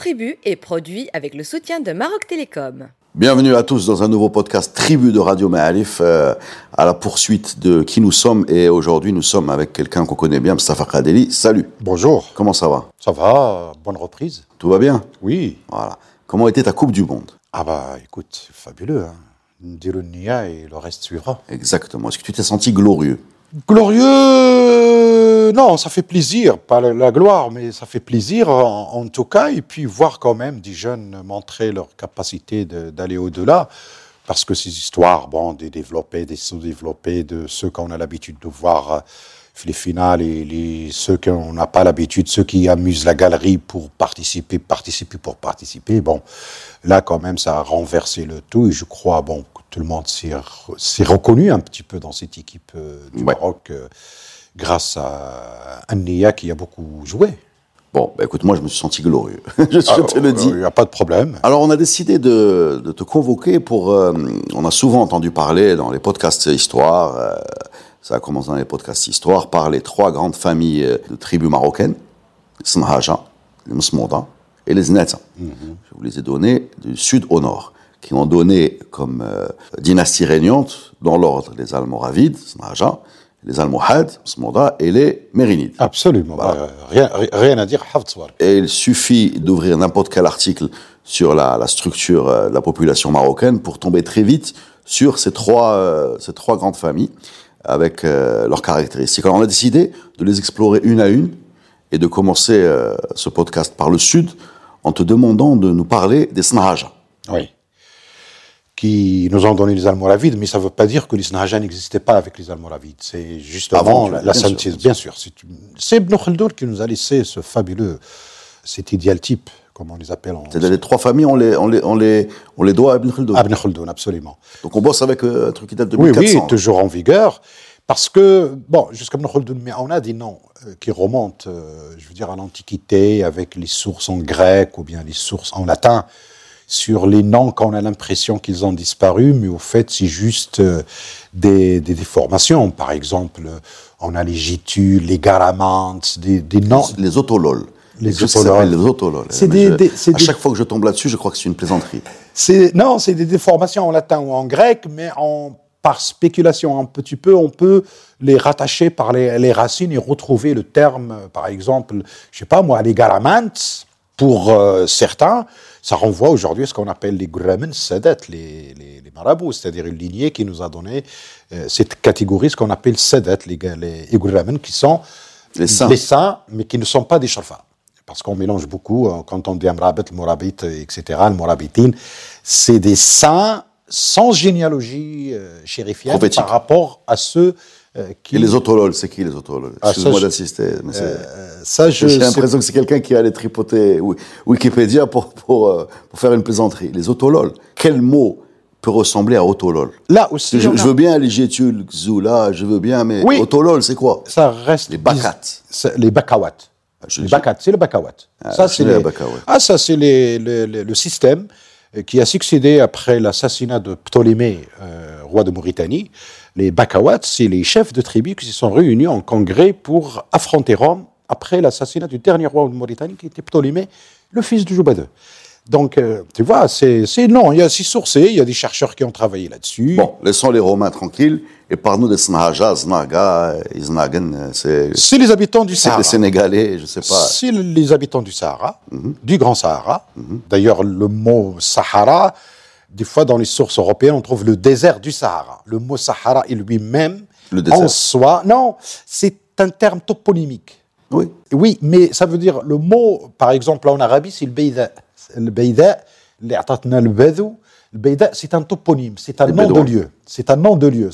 Tribu est produit avec le soutien de Maroc Télécom. Bienvenue à tous dans un nouveau podcast Tribu de Radio Ma'alif euh, à la poursuite de qui nous sommes et aujourd'hui nous sommes avec quelqu'un qu'on connaît bien, Mustafa Khadeli. Salut. Bonjour. Comment ça va? Ça va, bonne reprise. Tout va bien? Oui. Voilà. Comment était ta Coupe du Monde? Ah bah écoute, fabuleux. Hein. Nia et le reste suivra. Exactement. Est-ce que tu t'es senti glorieux? Glorieux Non, ça fait plaisir. Pas la, gloire, mais ça fait plaisir en, tout cas. Et puis voir quand même des jeunes montrer leur capacité d'aller au-delà. Parce que ces histoires, bon, des développés, des sous-développés, de ceux qu'on a l'habitude de voir euh, les finales et les, ceux qu'on n'a pas l'habitude, ceux qui amusent la galerie pour participer, participer pour participer. Bon, là quand même, ça a renversé le tout et je crois, bon, tout le monde s'est reconnu un petit peu dans cette équipe euh, du Maroc euh, grâce à Nia qui a beaucoup joué. Bon, bah écoute, moi je me suis senti glorieux, je, ah, te le dis. Il n'y a pas de problème. Alors on a décidé de, te convoquer pour... Euh, on a souvent entendu parler dans les podcasts Histoire, ça a commencé dans les podcasts Histoire, par les trois grandes familles de tribus marocaines, les Sanhaja, les Msmouda et les Zneta. Mhm. Je vous les ai donnés du sud au nord qui ont donné comme euh, dynastie régnante, dans l'ordre, les Almoravides, les Almohades, Smoda, et les Mérinides. Absolument, bah, rien, rien, à dire, Et il suffit d'ouvrir n'importe quel article sur la, la, structure euh, de la population marocaine pour tomber très vite sur ces trois, euh, ces trois grandes familles, avec leurs caractéristiques. Alors on a décidé de les explorer une à une, et de commencer ce podcast par le sud, en te demandant de nous parler des Snahaja. Oui qui nous ont donné les Almoravides, mais ça ne veut pas dire que l'Isnahaja n'existait pas avec les Almoravides. C'est justement la, la synthèse, bien sûr. C'est Ibn Khaldun qui nous a laissé ce fabuleux, cet idéal type, comme on les appelle. C'est-à-dire les trois familles, on les, on les, on les, on les doit à Ibn Khaldun. Ibn Khaldun, absolument. Donc on bosse avec euh, un truc qui date de Oui, oui, toujours en vigueur. Parce que, bon, jusqu'à Ibn Khaldun, mais on a des noms euh, qui remontent, euh, je veux dire, à l'Antiquité, avec les sources en grec ou bien les sources en latin sur les noms qu'on a l'impression qu'ils ont disparu, mais au fait, c'est juste euh, des, des, déformations. Par exemple, on a les jitus, les garamantes, des, des noms. Les autolols. Les autolols. Les autolols. C'est des, à chaque fois que je tombe là-dessus, je crois que c'est une plaisanterie. Non, c'est des déformations en latin ou en grec, mais en, par spéculation un petit peu, on peut les rattacher par les, les racines et retrouver le terme, par exemple, je sais pas moi, les garamantes, pour euh, certains, ça renvoie aujourd'hui à ce qu'on appelle les Guramen Sadat, les, les, les marabouts, c'est-à-dire une lignée qui nous a donné euh, cette catégorie, ce qu'on appelle Sadat, les, les qui sont les saints. mais qui ne sont pas des sharfa. Parce qu'on mélange beaucoup, euh, quand on dit Amrabit, le Morabit, etc., le Morabitin, c'est des saints sans généalogie euh, chérifienne par rapport à ceux euh, et les autolols, c'est qui les autolols ah, Excuse-moi d'assister. Euh, ça, J'ai l'impression que c'est quelqu'un qui allait tripoter Wikipédia pour, pour, euh, pour faire une plaisanterie. Les autolols, quel mot peut ressembler à autolol Là aussi. Je, veux bien les Gétul, Zula, je veux bien, mais oui. autolol, c'est quoi? Ça reste. Les bakats. Les bakawat. Ah, les bakats, c'est le bakawat. Ah, ça, c'est les... Ah, ça, c'est le système qui a succédé après l'assassinat de Ptolémée, roi de Mauritanie les Bakawats, c'est les chefs de tribus qui se sont réunis en congrès pour affronter Rome après l'assassinat du dernier roi de Mauritanie qui était Ptolémée, le fils de Joubadeux. Donc, euh, tu vois, c'est non, il y a six sourcés, il y a des chercheurs qui ont travaillé là-dessus. Bon, laissons les Romains tranquilles et parle-nous des Snahaja, Snaga, Iznagan, c'est... Les habitants du Sahara. C'est les Sénégalais, je sais pas. C'est les habitants du Sahara, du Grand Sahara. Mhm. D'ailleurs, le mot Sahara, des fois, dans les sources européennes, on trouve le désert du Sahara. Le mot Sahara est lui-même, en soi, non, c'est un terme toponymique. Oui. Oui, mais ça veut dire, le mot, par exemple, en Arabie, c'est le Beida. Le Beida, le Beida, c'est un toponyme, c'est un nom de lieu. C'est un nom de lieu.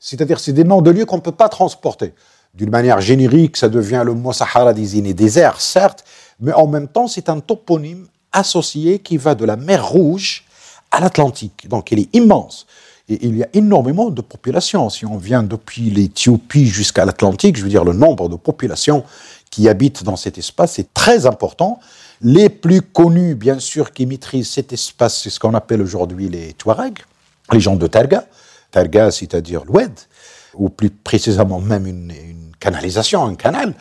C'est-à-dire, c'est des noms de lieux qu'on ne peut pas transporter. D'une manière générique, ça devient le mot Sahara désigné désert, certes, mais en même temps, c'est un toponyme associé qui va de la mer Rouge à l'Atlantique. Donc elle est immense. Et il y a énormément de populations. Si on vient depuis l'Éthiopie jusqu'à l'Atlantique, je veux dire le nombre de populations qui habitent dans cet espace est très important. Les plus connus, bien sûr, qui maîtrisent cet espace, c'est ce qu'on appelle aujourd'hui les Touaregs, les gens de Terga. Terga, c'est-à-dire l'Oued, ou plus précisément même une, une canalisation, un canal.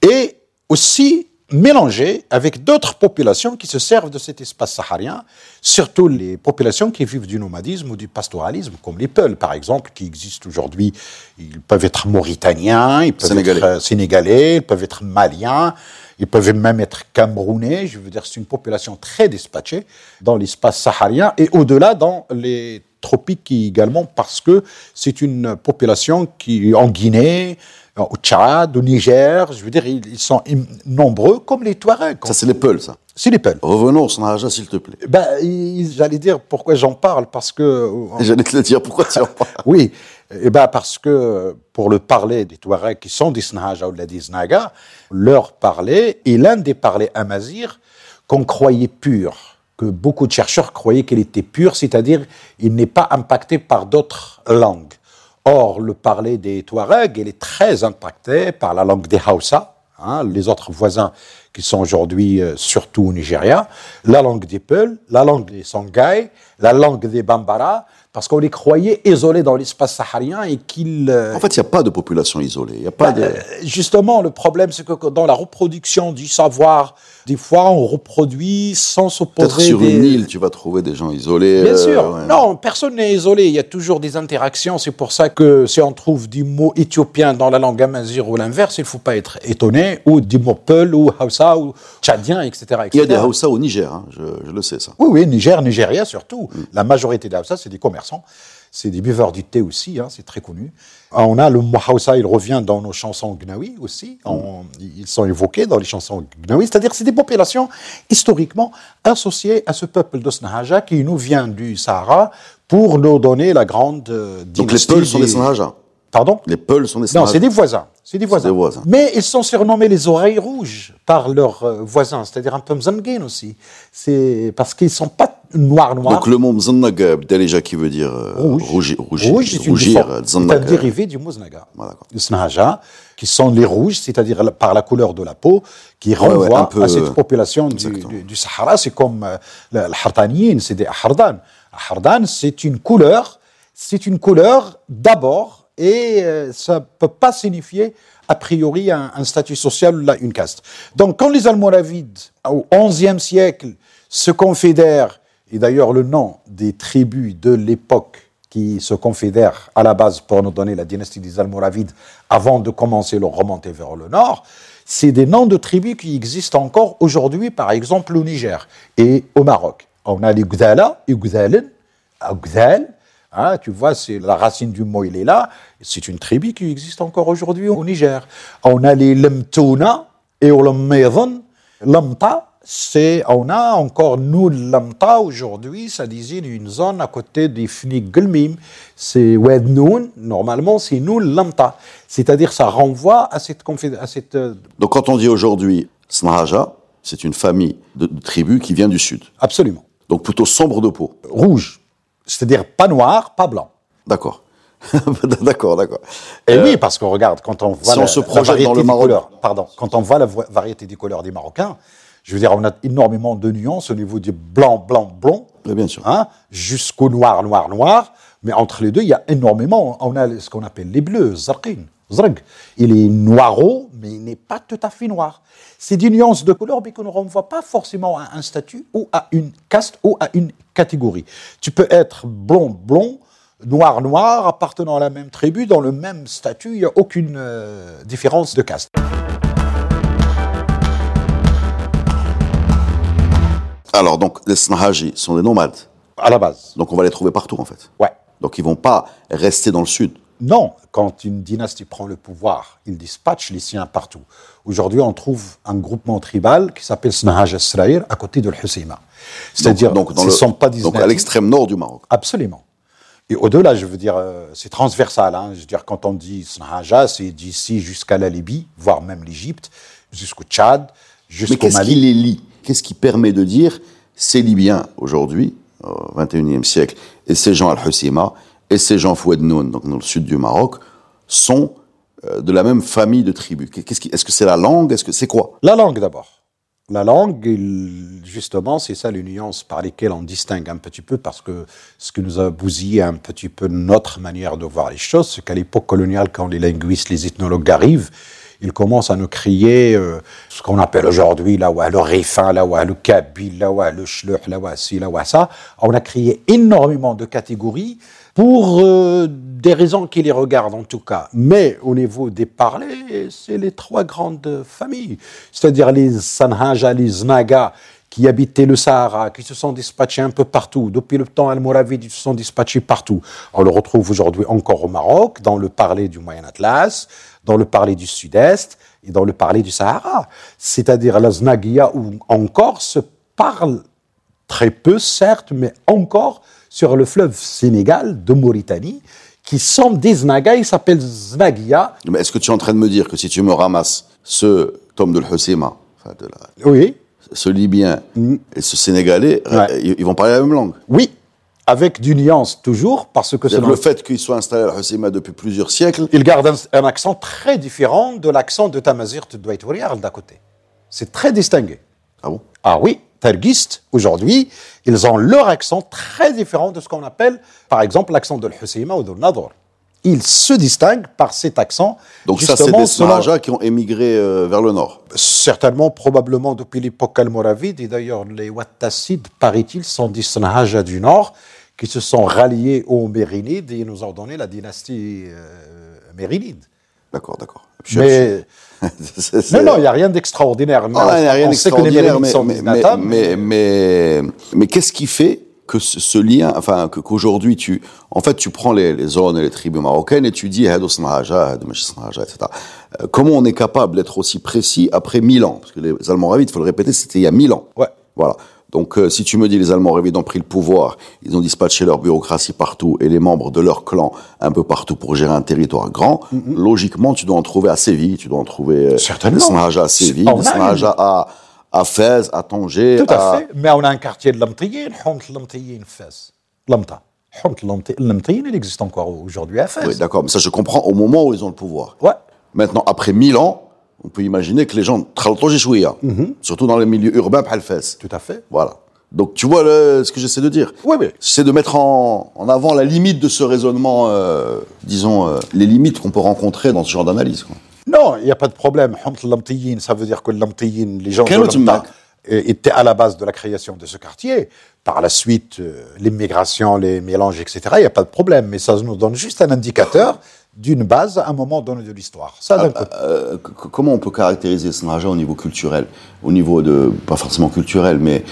Et aussi mélangés avec d'autres populations qui se servent de cet espace saharien, surtout les populations qui vivent du nomadisme ou du pastoralisme, comme les Peuls, par exemple, qui existent aujourd'hui. Ils peuvent être mauritaniens, ils peuvent être euh, sénégalais, ils peuvent être maliens, ils peuvent même être camerounais. Je veux dire, c'est une population très dispatchée dans l'espace saharien et au-delà dans les tropiques également, parce que c'est une population qui, en Guinée, au Tchad, au Niger, je veux dire, ils, sont nombreux comme les Touaregs. Ça, c'est les Peuls, ça C'est les Peuls. Revenons au Sanhaja, s'il te plaît. Ben, j'allais dire pourquoi j'en parle, parce que... J'allais te le dire, pourquoi tu en parles? Oui, eh ben parce que pour le parler des Touaregs qui sont des Sanhaja ou des Znaga, leur parler est l'un des parlers amazir qu'on croyait pur, que beaucoup de chercheurs croyaient qu'il était pur, c'est-à-dire il n'est pas impacté par d'autres langues. Or, le parler des Touaregs, il est très impacté par la langue des Hausa, hein, les autres voisins qui sont aujourd'hui euh, surtout au Nigeria, la langue des Peuls, la langue des Songhai, la langue des Bambara, parce qu'on les croyait isolés dans l'espace saharien et qu'ils... Euh, en fait, il n'y a pas de population isolée. Il y a pas bah, de... Euh, justement, le problème, c'est que dans la reproduction du savoir, des fois, on reproduit sans s'opposer. Peut-être sur une île, tu vas trouver des gens isolés. Bien euh, sûr. Non, personne n'est isolé. Il y a toujours des interactions. C'est pour ça que si on trouve des mots éthiopiens dans la langue amazigh ou l'inverse, il ne faut pas être étonné. Ou des mots peul ou hausa ou tchadien, etc., Il y a des hausa au Niger, hein. je, le sais ça. Oui, oui, Niger, Nigeria surtout. Mm. La majorité des hausa, c'est des commerçants c'est des buveurs du thé aussi, hein, c'est très connu. Ah, on a le Mohausa, il revient dans nos chansons gnawi aussi. ils sont évoqués dans les chansons gnawi. C'est-à-dire c'est des populations historiquement associées à ce peuple de Snahaja qui nous vient du Sahara pour nous donner la grande. Euh, Donc les Peuls sont des Snahaja Pardon? Les Peuls sont des Snahaja Non, c'est des voisins. C'est des voisins. Mais ils sont surnommés les oreilles rouges par leurs euh, voisins, c'est-à-dire un peu mzanguin aussi. C'est parce qu'ils sont pas noirs noirs. Donc le mot mzannaga, déjà qui veut dire euh, rouge. rougir, rouge, c'est rougir, un dérivé du muznaga. Le snahaja, qui sont les rouges, c'est-à-dire par la couleur de la peau, qui renvoie à cette population du, Sahara. C'est comme euh, le c'est des ahardan. Ahardan, c'est une couleur, c'est une couleur d'abord et euh, ça ne peut pas signifier a priori un, statut social ou une caste. Donc quand les Almoravides, au XIe siècle, se confédèrent, et d'ailleurs le nom des tribus de l'époque qui se confédèrent à la base pour nous donner la dynastie des Almoravides avant de commencer leur remontée vers le nord, c'est des noms de tribus qui existent encore aujourd'hui, par exemple au Niger et au Maroc. On a les Gdala, Gdalen, Gdal, Hein, tu vois, c'est la racine du mot, il est là. C'est une tribu qui existe encore aujourd'hui au Niger. On a les Lemtouna et. Lamta, c'est, on a encore nous Lamta aujourd'hui, ça désigne une zone à côté des Fnik Gulmim. C'est Wednoun, normalement c'est nous Lamta. C'est-à-dire, ça renvoie à cette. À cette euh, Donc quand on dit aujourd'hui Snahaja, c'est une famille de, de tribus qui vient du sud. Absolument. Donc plutôt sombre de peau. Rouge. C'est-à-dire pas noir, pas blanc. D'accord. d'accord, d'accord. Et oui, parce qu'on regarde, quand on voit la, variété des couleurs, pardon, quand on voit la variété des couleurs des Marocains, je veux dire, on a énormément de nuances au niveau du blanc, blanc, blond, bien sûr, hein, jusqu'au noir, noir, noir. Mais entre les deux, il y a énormément. On a ce qu'on appelle les bleus, zarqin, zrg. Il est noiro, mais il n'est pas tout à fait noir. C'est des nuances de couleur, mais qu'on ne renvoie pas forcément à un statut ou à une caste ou à une catégorie. Tu peux être blond, blond, noir, noir, appartenant à la même tribu, dans le même statut, il n'y a aucune euh, différence de caste. Alors, donc, les Snahaji sont des nomades À la base. Donc, on va les trouver partout, en fait. Ouais. Donc, ils vont pas rester dans le sud. Non, quand une dynastie prend le pouvoir, il dispatche les siens partout. Aujourd'hui, on trouve un groupement tribal qui s'appelle Snahaj Sraïr à côté de l'Husseima. C'est-à-dire, donc, ce ne sont pas des Donc à l'extrême nord du Maroc. Absolument. Et au-delà, je veux dire, euh, c'est transversal. Hein. Je veux dire, quand on dit Snahaja, c'est d'ici jusqu'à la Libye, voire même l'Égypte, jusqu'au Tchad, jusqu'au Mali. Mais qu'est-ce qui les lie? Qu'est-ce qui permet de dire ces Libyens aujourd'hui, au XXIe siècle, et ces gens al-Husseima, et ces gens Fouednoun, donc dans le sud du Maroc, sont euh, de la même famille de tribus? Est-ce que c'est la langue? Est-ce que c'est quoi? La langue d'abord. La langue, justement, c'est ça les nuances par lesquelles on distingue un petit peu, parce que ce qui nous a bousillé un petit peu notre manière de voir les choses, c'est qu'à l'époque coloniale, quand les linguistes, les ethnologues arrivent, ils commencent à nous crier euh, ce qu'on appelle aujourd'hui le rifin, le kabyle, le shluh, là, ci, ça. On a crié énormément de catégories pour euh, des raisons qui les regardent en tout cas. Mais au niveau des parlers, c'est les trois grandes familles, c'est-à-dire les Sanhaja, les Znaga, qui habitaient le Sahara, qui se sont dispatchés un peu partout. Depuis le temps almoravide, ils se sont dispatchés partout. On le retrouve aujourd'hui encore au Maroc, dans le parler du Moyen Atlas, dans le parler du Sud-Est et dans le parler du Sahara. C'est-à-dire la Znagia, où encore se parle très peu, certes, mais encore sur le fleuve Sénégal de Mauritanie, qui sont des Znaga, ils s'appellent Znagia. Mais est-ce que tu es en train de me dire que si tu me ramasses ce tome de l'Husseima, enfin de la... Oui ce Libyen mm. et ce Sénégalais, ils, vont parler la même langue. Oui, avec du nuance toujours, parce que c'est le fait qu'ils soient installés à Hussima depuis plusieurs siècles. Ils gardent un, accent très différent de l'accent de Tamazir de Dwight d'à côté. C'est très distingué. Ah bon? Ah oui, Tergist, aujourd'hui, ils ont leur accent très différent de ce qu'on appelle, par exemple, l'accent de l'Hussima ou de Nador il se distingue par cet accent. Donc ça, c'est des Sarajas qui ont émigré euh, vers le nord Certainement, probablement depuis l'époque almoravide. Et d'ailleurs, les Wattassides, paraît-il, sont des Sarajas du nord qui se sont ralliés aux Mérinides et nous ont donné la dynastie euh, Mérinide. D'accord, d'accord. Mais... non, non, il n'y a rien d'extraordinaire. Ah, il n'y a rien d'extraordinaire, mais, mais, mais qu'est-ce qui fait que ce, lien, enfin, qu'aujourd'hui tu, en fait, tu prends les, les, zones et les tribus marocaines et tu dis, etc. Euh, comment on est capable d'être aussi précis après mille ans? Parce que les Allemands ravides, il faut le répéter, c'était il y a mille ans. Ouais. Voilà. Donc, euh, si tu me dis les Allemands ravides ont pris le pouvoir, ils ont dispatché leur bureaucratie partout et les membres de leur clan un peu partout pour gérer un territoire grand, mm-hmm. logiquement, tu dois en trouver à Séville, tu dois en trouver euh, Certainement. à Séville, des à à Fès, à Tanger. Tout à, fait. Mais on a un quartier de l'Amtiyin, Hont l'Amtiyin Fès. L'Amta. Hont il existe encore aujourd'hui à Fès. Oui, d'accord. Mais ça, je comprends au moment où ils ont le pouvoir. Ouais. Maintenant, après mille ans, on peut imaginer que les gens traltoji chouïa, mm surtout dans les milieux urbains, par Fès. Tout à fait. Voilà. Donc tu vois le, ce que j'essaie de dire. Oui, oui. C'est de mettre en, en, avant la limite de ce raisonnement, euh, disons, euh, les limites qu'on peut rencontrer dans ce genre d'analyse. Non, il n'y a pas de problème. Ça veut dire que les gens étaient à la base de la création de ce quartier. Par la suite, euh, l'immigration, les mélanges, etc., il n'y a pas de problème. Mais ça nous donne juste un indicateur d'une base à un moment donné de l'histoire. Ça, ah, euh, comment on peut caractériser ce Snaja au niveau culturel? Au niveau de, pas forcément culturel, mais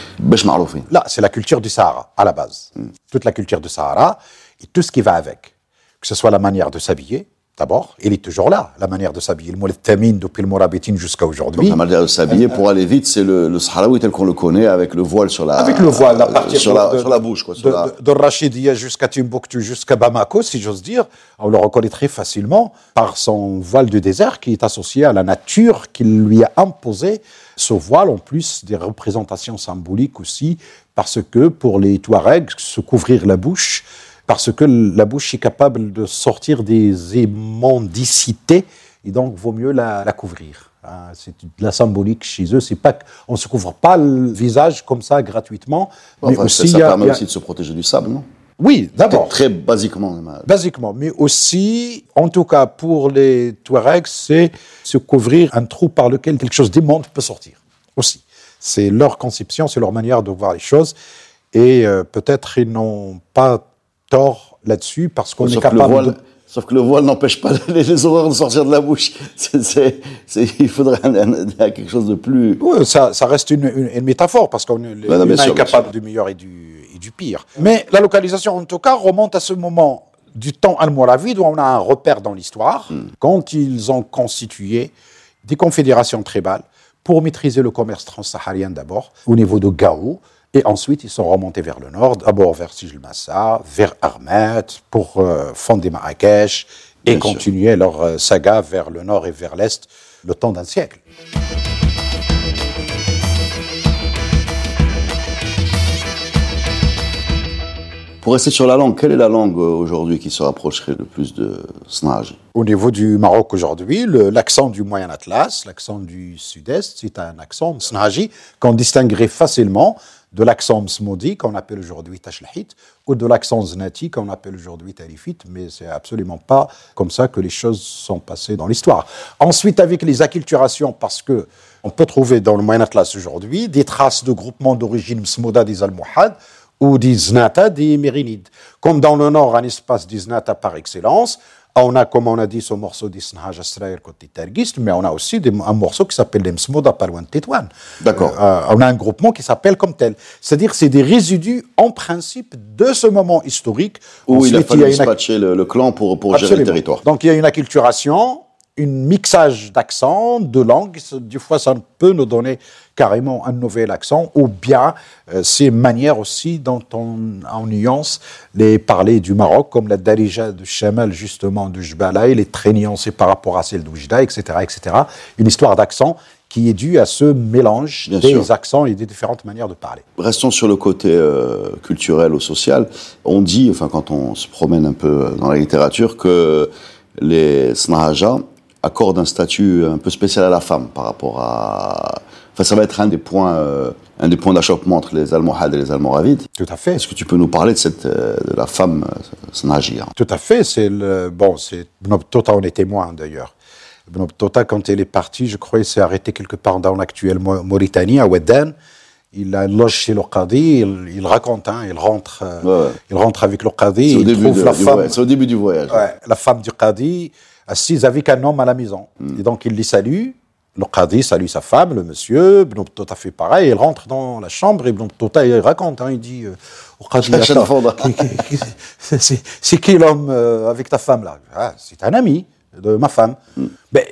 Là, c'est la culture du Sahara, à la base. Hmm. Toute la culture du Sahara et tout ce qui va avec. Que ce soit la manière de s'habiller, D'abord, il est toujours là, la manière de s'habiller. Le tamine depuis le Mourabitine jusqu'à aujourd'hui. La manière de s'habiller, pour aller vite, c'est le, le Sahraoui tel qu'on le connaît, avec le voile sur la, avec le voile, la partie sur, la, sur la bouche. Quoi, de, la... de, Rachidia jusqu'à Timbuktu, jusqu'à Bamako, si j'ose dire. On le reconnaît très facilement par son voile du désert qui est associé à la nature qui lui a imposé ce voile, en plus des représentations symboliques aussi, parce que pour les Touaregs, se couvrir la bouche, parce que la bouche est capable de sortir des immondicités et donc vaut mieux la, couvrir. Hein. C'est de la symbolique chez eux. C'est pas, on se couvre pas le visage comme ça gratuitement. mais aussi, ça, permet aussi de se protéger du sable, non? Oui, d'abord. Très basiquement. Basiquement, mais aussi, en tout cas pour les Touaregs, c'est se couvrir un trou par lequel quelque chose d'immonde peut sortir. Aussi, c'est leur conception, c'est leur manière de voir les choses. Et euh, peut-être ils n'ont pas tort là-dessus parce qu'on est capable de... Sauf que le voile n'empêche pas les, horreurs de sortir de la bouche. il faudrait quelque chose de plus... Oui, ça, ça reste une, une, métaphore parce qu'on est capable du meilleur et du, et du pire. Mais la localisation, en tout cas, remonte à ce moment du temps almoravide où on a un repère dans l'histoire, hmm. quand ils ont constitué des confédérations tribales pour maîtriser le commerce transsaharien d'abord, au niveau de Gao, et ensuite, ils sont remontés vers le nord, d'abord vers Sijil-Massa, vers Armet, pour euh, fonder Marrakech, et continuer leur euh, saga vers le nord et vers l'est le temps d'un siècle. Pour rester sur la langue, quelle est la langue euh, aujourd'hui qui se rapprocherait le plus de Snaji Au niveau du Maroc aujourd'hui, l'accent du Moyen Atlas, l'accent du Sud-Est, c'est un accent Snaji qu'on distinguerait facilement de l'accent Msmoudi qu'on appelle aujourd'hui Tashlahit ou de l'accent Znati qu'on appelle aujourd'hui Tarifit, mais c'est absolument pas comme ça que les choses sont passées dans l'histoire. Ensuite, avec les acculturations, parce que on peut trouver dans le Moyen Atlas aujourd'hui des traces de groupements d'origine Msmouda des Almohades ou des Znata des Mérinides. Comme dans le nord, un espace des Znata par excellence, on a, comme on a dit, ce morceau d'Isnhaj Asraël côté mais on a aussi un morceau qui s'appelle l'Emsmoda par loin D'accord. Euh, on a un groupement qui s'appelle comme tel. C'est-à-dire c'est des résidus, en principe, de ce moment historique. Où il a fallu dispatcher le, clan pour, pour gérer le territoire. Donc il y a une acculturation, une mixage d'accents, de langues. Du fois, ça peut nous donner carrément un nouvel accent, ou bien euh, ces manières aussi dont on, en nuance les parler du Maroc, comme la Darija de Chamal, justement, du Jbala, il est très nuancé par rapport à celle d'Oujda, etc., etc. Une histoire d'accent qui est due à ce mélange des accents et des différentes manières de parler. Restons sur le côté euh, culturel ou social. On dit, enfin, quand on se promène un peu dans la littérature, que les Snahaja accorde un statut un peu spécial à la femme par rapport à. Enfin, ça va être un des points, euh, un des points d'achoppement entre les Almohades et les Almoravides. Tout à fait. Est-ce que tu peux nous parler de cette, euh, de la femme euh, Tout à fait. C'est le bon, c'est Tota en est témoin d'ailleurs. Tota, quand elle est partie, je crois, il s'est arrêté quelque part dans l'actuelle Mauritanie, à Wedden. Il a loge chez le Qadi, il, raconte, hein, il rentre, euh, il rentre avec le Qadi, il trouve la femme. C'est au début du voyage. Ouais, la femme du Qadi assise avec un homme à la maison. Et donc il les salue. Le Qadi salue sa femme, le monsieur. Ibn Tota fait pareil. Il rentre dans la chambre et Ibn il raconte. Hein, il dit euh, au Qadi C'est qui l'homme euh, avec ta femme là? Ah, C'est un ami de ma femme. Mm. Ben,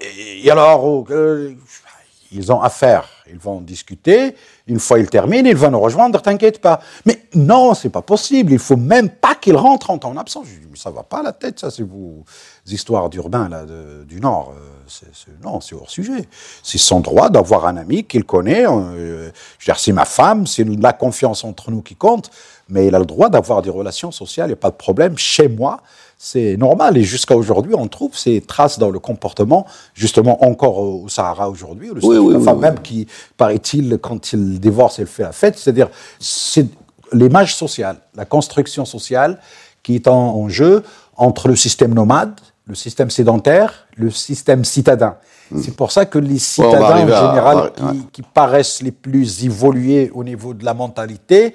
et alors, oh, euh, ils ont affaire, ils vont discuter. Une fois il termine, il va nous rejoindre, t'inquiète pas. Mais non, c'est pas possible. Il faut même pas qu'il rentre en ton absence. Je dis, mais ça va pas la tête, ça, c'est vos histoires d'urbain là du Nord. Euh, non, c'est hors sujet. C'est son droit d'avoir un ami qu'il connaît. Euh, c'est ma femme, c'est la confiance entre nous qui compte. Mais il a le droit d'avoir des relations sociales, il n'y a pas de problème. Chez moi, c'est normal. Et jusqu'à aujourd'hui, on trouve ces traces dans le comportement, justement encore au Sahara aujourd'hui. Oui, la femme même qui, paraît-il, quand il divorce, elle fait la fête. C'est-à-dire, c'est l'image sociale, la construction sociale qui est en, jeu entre le système nomade, le système sédentaire, le système citadin. Hmm. C'est pour ça que les citadins, en général, qui, paraissent les plus évolués au niveau de la mentalité,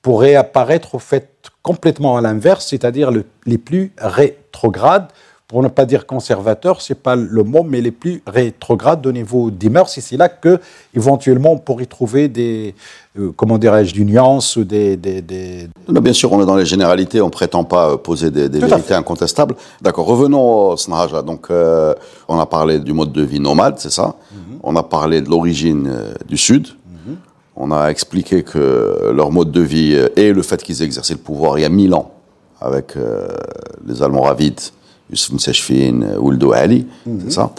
pourraient apparaître au fait complètement à l'inverse, c'est-à-dire les plus rétrogrades, pour ne pas dire conservateurs, c'est pas le mot, mais les plus rétrogrades au niveau des mœurs. Et c'est là que, éventuellement, on pourrait trouver des, euh, comment dirais-je, du nuance ou des, des, bien sûr, on est dans les généralités, on prétend pas euh, poser des, vérités incontestables. D'accord, revenons au Snahaja. Donc, euh, on a parlé du mode de vie nomade, c'est ça. Mhm. On a parlé de l'origine du Sud. On a expliqué que leur mode de vie et le fait qu'ils exerçaient le pouvoir il y a mille ans avec les Almoravides, Youssef Msechfin, Ouldo Ali, c'est mhm. ça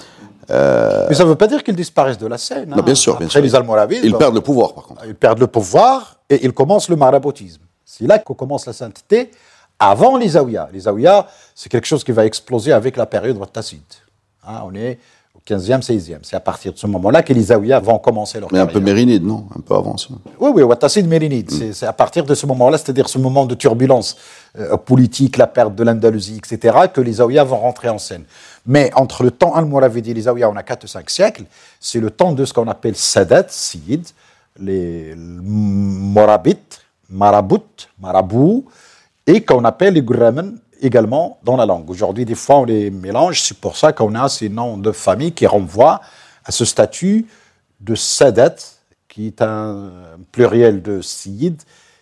euh, Mais ça ne veut pas dire qu'ils disparaissent de la scène. Non, bien sûr, Après bien les Almoravides. Ils perdent le pouvoir, par contre. Ils perdent le pouvoir et ils commencent le maraboutisme. C'est là qu'on commence la sainteté avant les Aouïas. Les Aouïas, c'est quelque chose qui va exploser avec la période Wattacide. Hein, on est 15e, 16e. C'est à partir de ce moment-là que les Aouïas vont commencer leur Mais un peu mérinide, non? Un peu avant ça. Oui, oui, Ouattacide, mérinide. Mm. C'est à partir de ce moment-là, c'est-à-dire ce moment de turbulence euh, politique, la perte de l'Andalousie, etc., que les Aouïas vont rentrer en scène. Mais entre le temps Al-Moravidi et les Aouïas, on a 4-5 siècles, c'est le temps de ce qu'on appelle Sadat, Sid, les Morabites, Marabout, Marabou, et qu'on appelle les Guramen, également dans la langue. Aujourd'hui, des fois, on les mélange. C'est pour ça qu'on a ces noms de famille qui renvoient à ce statut de Sadat, qui est un pluriel de Sid,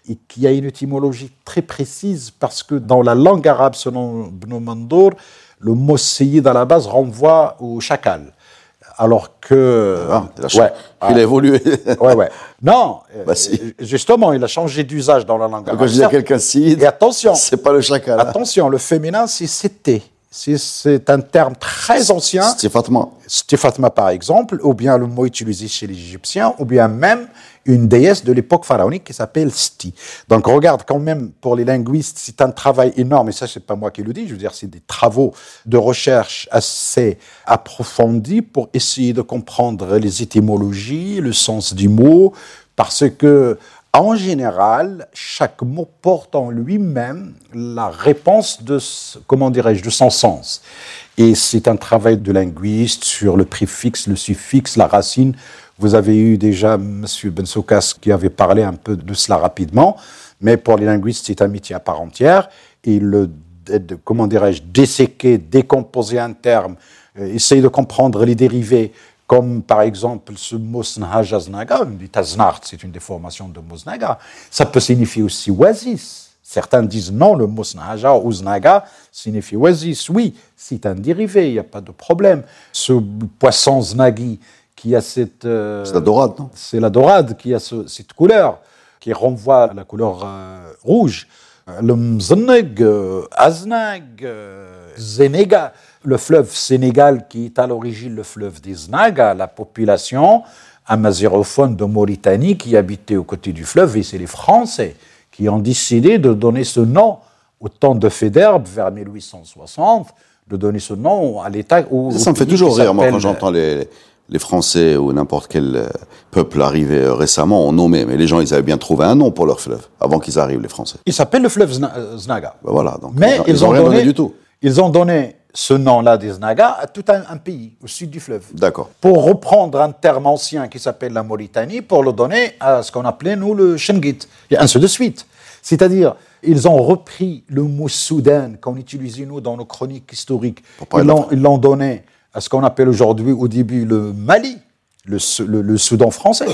et qui a une étymologie très précise parce que dans la langue arabe, selon Ibn Mandour, le mot Sayyid à la base renvoie au chacal alors que. Ah, il, a évolué. ouais, ouais. Non, bah, euh, justement, il a changé d'usage dans la langue. Quand je dis à quelqu'un si, et attention, c'est pas le chacal. Hein. Attention, le féminin, c'est c'était. C'est un terme très ancien. C'était Fatma. C'était Fatma, par exemple, ou bien le mot utilisé chez les Égyptiens, ou bien même une déesse de l'époque pharaonique qui s'appelle Sti. Donc regarde quand même pour les linguistes, c'est un travail énorme, et ça c'est pas moi qui le dis, je veux dire c'est des travaux de recherche assez approfondis pour essayer de comprendre les étymologies, le sens du mot, parce que en général, chaque mot porte en lui-même la réponse de, comment dirais-je, de son sens. Et c'est un travail de linguiste sur le préfixe, le suffixe, la racine. Vous avez eu déjà M. Bensoukas qui avait parlé un peu de cela rapidement, mais pour les linguistes, c'est un métier à part entière. Et le, comment dirais-je, disséquer, décomposer un terme, euh, essayer de comprendre les dérivés, comme par exemple ce mot snahaja znaga, c'est une déformation de mot snaga. Ça peut signifier aussi oasis. Certains disent non, le mot snahaja ou znaga signifie oasis. Oui, c'est un dérivé, il n'y a pas de problème. Ce poisson znagi qui a cette. Euh, c'est la dorade, non? C'est la dorade qui a cette couleur, qui renvoie à la couleur euh, rouge. Le mzneg, euh, aznag, zenega le fleuve Sénégal, qui est à l'origine le fleuve des Znaga, la population amazérophone de Mauritanie qui habitait aux côtés du fleuve, et c'est les Français qui ont décidé de donner ce nom au temps de Fédère, vers 1860, de donner ce nom à l'État. Ça, me fait toujours rire, moi, quand j'entends les, les Français ou n'importe quel euh, peuple arriver euh, récemment ont nommé, mais les gens, ils avaient bien trouvé un nom pour leur fleuve avant qu'ils arrivent, les Français. Il s'appelle le fleuve Znaga. Ben voilà, donc mais ils, ont, rien donné du tout. Ils ont donné ce nom-là des Znaga à tout un, pays au sud du fleuve. D'accord. Pour reprendre un terme ancien qui s'appelle la Mauritanie, pour le donner à ce qu'on appelait, nous, le Shengit, et ainsi de suite. C'est-à-dire, ils ont repris le mot Soudan qu'on utilisait, nous, dans nos chroniques historiques. Ils l'ont donné à ce qu'on appelle aujourd'hui, au début, le Mali, le, le Soudan français,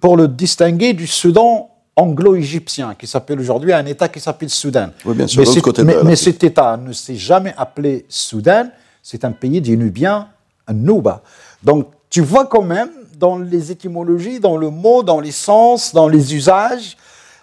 pour le distinguer du Soudan anglo-égyptien qui s'appelle aujourd'hui un État qui s'appelle Soudan. Oui, bien sûr, mais, mais, cet État ne s'est jamais appelé Soudan, c'est un pays des Nubiens, un Nouba. Donc tu vois quand même dans les étymologies, dans le mot, dans les sens, dans les usages,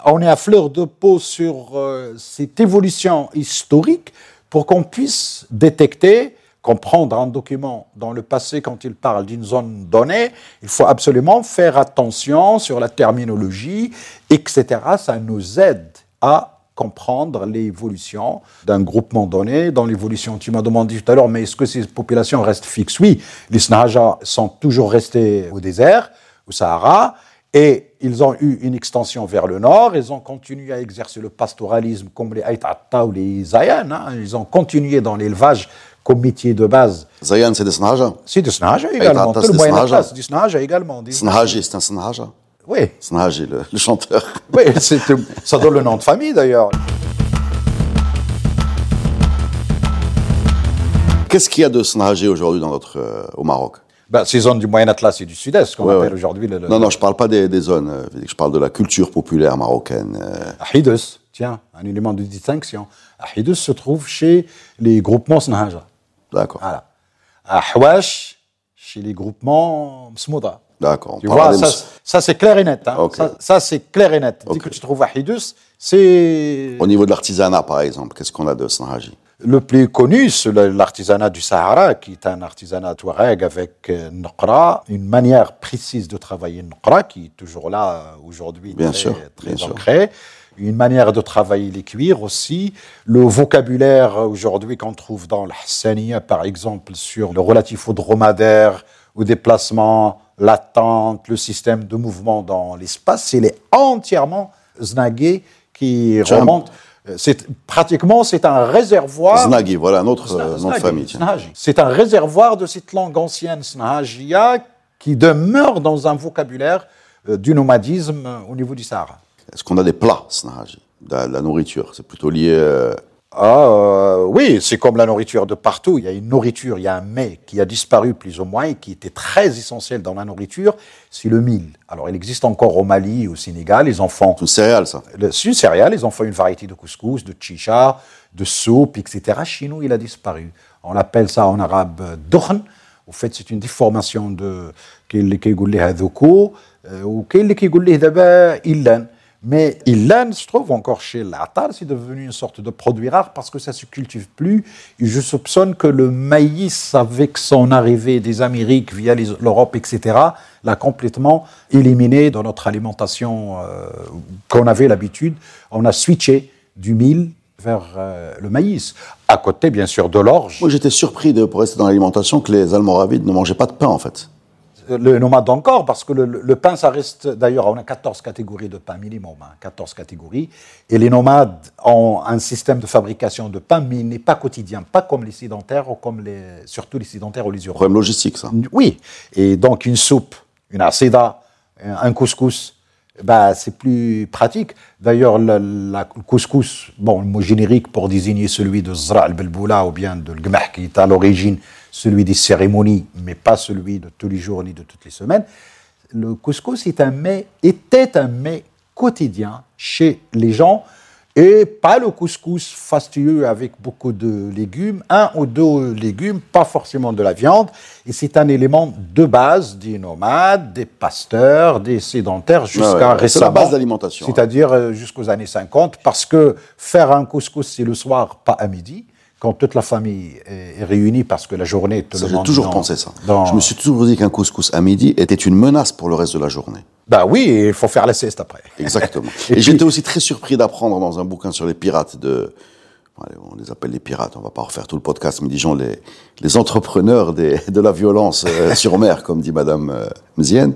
on est à fleur de peau sur euh, cette évolution historique pour qu'on puisse détecter comprendre un document dans le passé quand il parle d'une zone donnée, il faut absolument faire attention sur la terminologie, etc. Ça nous aide à comprendre l'évolution d'un groupement donné, dans l'évolution. Tu m'as demandé tout à l'heure, mais est-ce que ces populations restent fixes? Oui, les Snahaja sont toujours restés au désert, au Sahara, et ils ont eu une extension vers le nord, ils ont continué à exercer le pastoralisme comme les Aïtata ou les Zayan, hein. ils ont continué dans l'élevage métier de base. Zayan, c'est des snaja C'est des snaja également. Tout le Moyen Atlas, des snaja également. Snaji, c'est un snaja Oui. Snaji, le, le chanteur. Oui, ça donne le nom de famille d'ailleurs. Qu'est-ce qu'il y a de snaji aujourd'hui dans notre, euh, au Maroc? Ben, ces zones du Moyen Atlas et du Sud-Est, qu'on appelle aujourd'hui le, Non, non, je ne parle pas des, des zones. Euh, je parle de la culture populaire marocaine. Euh. Ahidus, tiens, un élément de distinction. Ahidus se trouve chez les groupements Snahaja. D'accord. Voilà. À Hwash, chez les groupements Msmouda. D'accord. Tu vois, ça, ça c'est clair et net. Hein. Ça, ça c'est clair et net. Dès que tu trouves Ahidus, c'est. Au niveau de l'artisanat, par exemple, qu'est-ce qu'on a de Snahaji le plus connu, c'est l'artisanat du Sahara, qui est un artisanat touareg avec euh, Nqra, une manière précise de travailler Nqra, qui est toujours là euh, aujourd'hui, très, sûr, très ancré. Une manière de travailler les cuirs aussi. Le vocabulaire aujourd'hui qu'on trouve dans le par exemple, sur le relatif au dromadaire, au déplacement, l'attente, le système de mouvement dans l'espace, il est entièrement znagué qui remonte. C'est pratiquement c'est un réservoir. Znagi, voilà un autre euh, nom de famille. C'est un réservoir de cette langue ancienne snahajia qui demeure dans un vocabulaire euh, du nomadisme au niveau du Sahara. Est-ce qu'on a des plats de la nourriture? C'est plutôt lié. Ah, euh, oui, c'est comme la nourriture de partout. Il y a une nourriture, il y a un mets qui a disparu plus ou moins et qui était très essentiel dans la nourriture, c'est le mil. Alors, il existe encore au Mali, au Sénégal, les enfants. C'est une céréale, ça C'est une céréale, ils ont fait une variété de couscous, de chicha, de soupe, etc. Chez nous, il a disparu. On appelle ça en arabe dohn. Au fait, c'est une déformation de euh, ou Mais il l'en se trouve encore chez l'Atal, c'est devenu une sorte de produit rare parce que ça ne se cultive plus. Je soupçonne que le maïs, avec son arrivée des Amériques via l'Europe, etc., l'a complètement éliminé dans notre alimentation euh, qu'on avait l'habitude. On a switché du mil vers euh, le maïs. À côté, bien sûr, de l'orge. Moi, j'étais surpris, de, pour rester dans l'alimentation, que les Almoravides ne mangeaient pas de pain, en fait. Le nomade encore, parce que le, pain, ça reste. D'ailleurs, on a 14 catégories de pain minimum, 14 hein, catégories. Et les nomades ont un système de fabrication de pain, mais il n'est pas quotidien, pas comme les sédentaires, ou comme les, surtout les sédentaires ou les urbains. Problème logistique, ça. Oui. Et donc, une soupe, une aceda, un couscous, bah, c'est plus pratique. D'ailleurs, le, couscous, bon, le mot générique pour désigner celui de Zra al-Belboula ou bien de l'Gmah, qui est à l'origine celui des cérémonies, mais pas celui de tous les jours ni de toutes les semaines. Le couscous est un mets, était un mets quotidien chez les gens et pas le couscous fastueux avec beaucoup de légumes, un ou deux légumes, pas forcément de la viande. Et c'est un élément de base des nomades, des pasteurs, des sédentaires jusqu'à récemment. C'est la base d'alimentation. Hein. C'est-à-dire euh, jusqu'aux années 50, parce que faire un couscous, c'est le soir, pas à midi quand toute la famille est réunie parce que la journée te J'ai toujours pensé ça. Je me suis toujours dit qu'un couscous à midi était une menace pour le reste de la journée. Bah oui, il faut faire la sieste après. Exactement. et, j'étais aussi très surpris d'apprendre dans un bouquin sur les pirates de, on les appelle les pirates, on va pas refaire tout le podcast, mais disons les, les entrepreneurs des, de la violence euh, sur mer, comme dit Madame euh, Mzienne,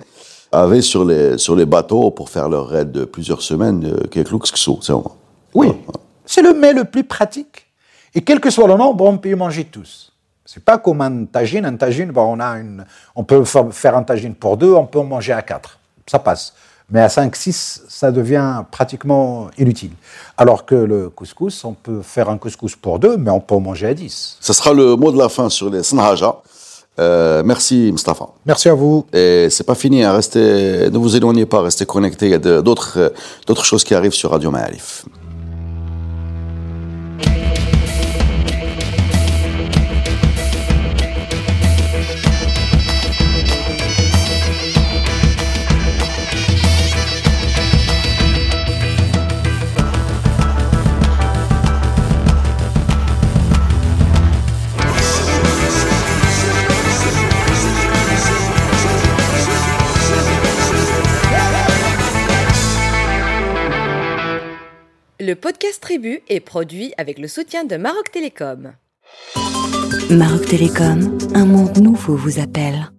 avaient sur les, sur les bateaux pour faire leur raid de plusieurs semaines, euh, c'est Oui, c'est le mets le plus pratique. Et quel que soit le nombre, on peut y manger tous. C'est pas comme un tagine. Un tagine, on, a une, on peut faire un tagine pour deux, on peut en manger à quatre. Ça passe. Mais à 5, 6, ça devient pratiquement inutile. Alors que le couscous, on peut faire un couscous pour deux, mais on peut en manger à 10. Ce sera le mot de la fin sur les sanhaja. Euh, merci Mustafa. Merci à vous. Et c'est pas fini, hein. restez, ne vous éloignez pas, restez connectés. Il y a d'autres, d'autres choses qui arrivent sur Radio Ma'arif. Le podcast Tribu est produit avec le soutien de Maroc Télécom. Maroc Télécom, un monde nouveau vous appelle.